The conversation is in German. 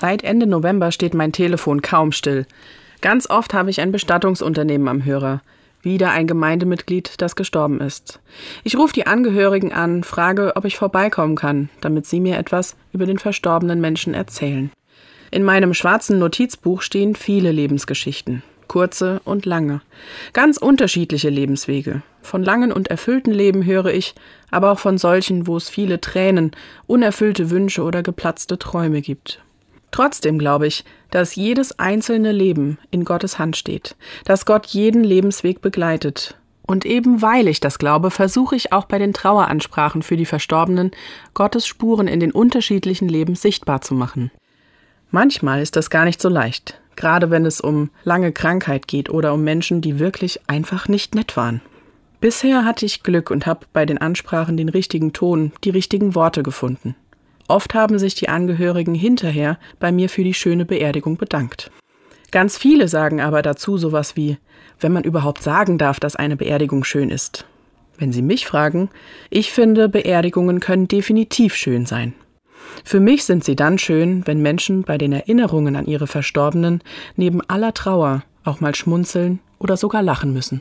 Seit Ende November steht mein Telefon kaum still. Ganz oft habe ich ein Bestattungsunternehmen am Hörer. Wieder ein Gemeindemitglied, das gestorben ist. Ich rufe die Angehörigen an, frage, ob ich vorbeikommen kann, damit sie mir etwas über den verstorbenen Menschen erzählen. In meinem schwarzen Notizbuch stehen viele Lebensgeschichten, kurze und lange, ganz unterschiedliche Lebenswege. Von langen und erfüllten Leben höre ich, aber auch von solchen, wo es viele Tränen, unerfüllte Wünsche oder geplatzte Träume gibt. Trotzdem glaube ich, dass jedes einzelne Leben in Gottes Hand steht, dass Gott jeden Lebensweg begleitet. Und eben weil ich das glaube, versuche ich auch bei den Traueransprachen für die Verstorbenen Gottes Spuren in den unterschiedlichen Leben sichtbar zu machen. Manchmal ist das gar nicht so leicht, gerade wenn es um lange Krankheit geht oder um Menschen, die wirklich einfach nicht nett waren. Bisher hatte ich Glück und habe bei den Ansprachen den richtigen Ton, die richtigen Worte gefunden. Oft haben sich die Angehörigen hinterher bei mir für die schöne Beerdigung bedankt. Ganz viele sagen aber dazu sowas wie, wenn man überhaupt sagen darf, dass eine Beerdigung schön ist. Wenn Sie mich fragen, ich finde, Beerdigungen können definitiv schön sein. Für mich sind sie dann schön, wenn Menschen bei den Erinnerungen an ihre Verstorbenen neben aller Trauer auch mal schmunzeln oder sogar lachen müssen.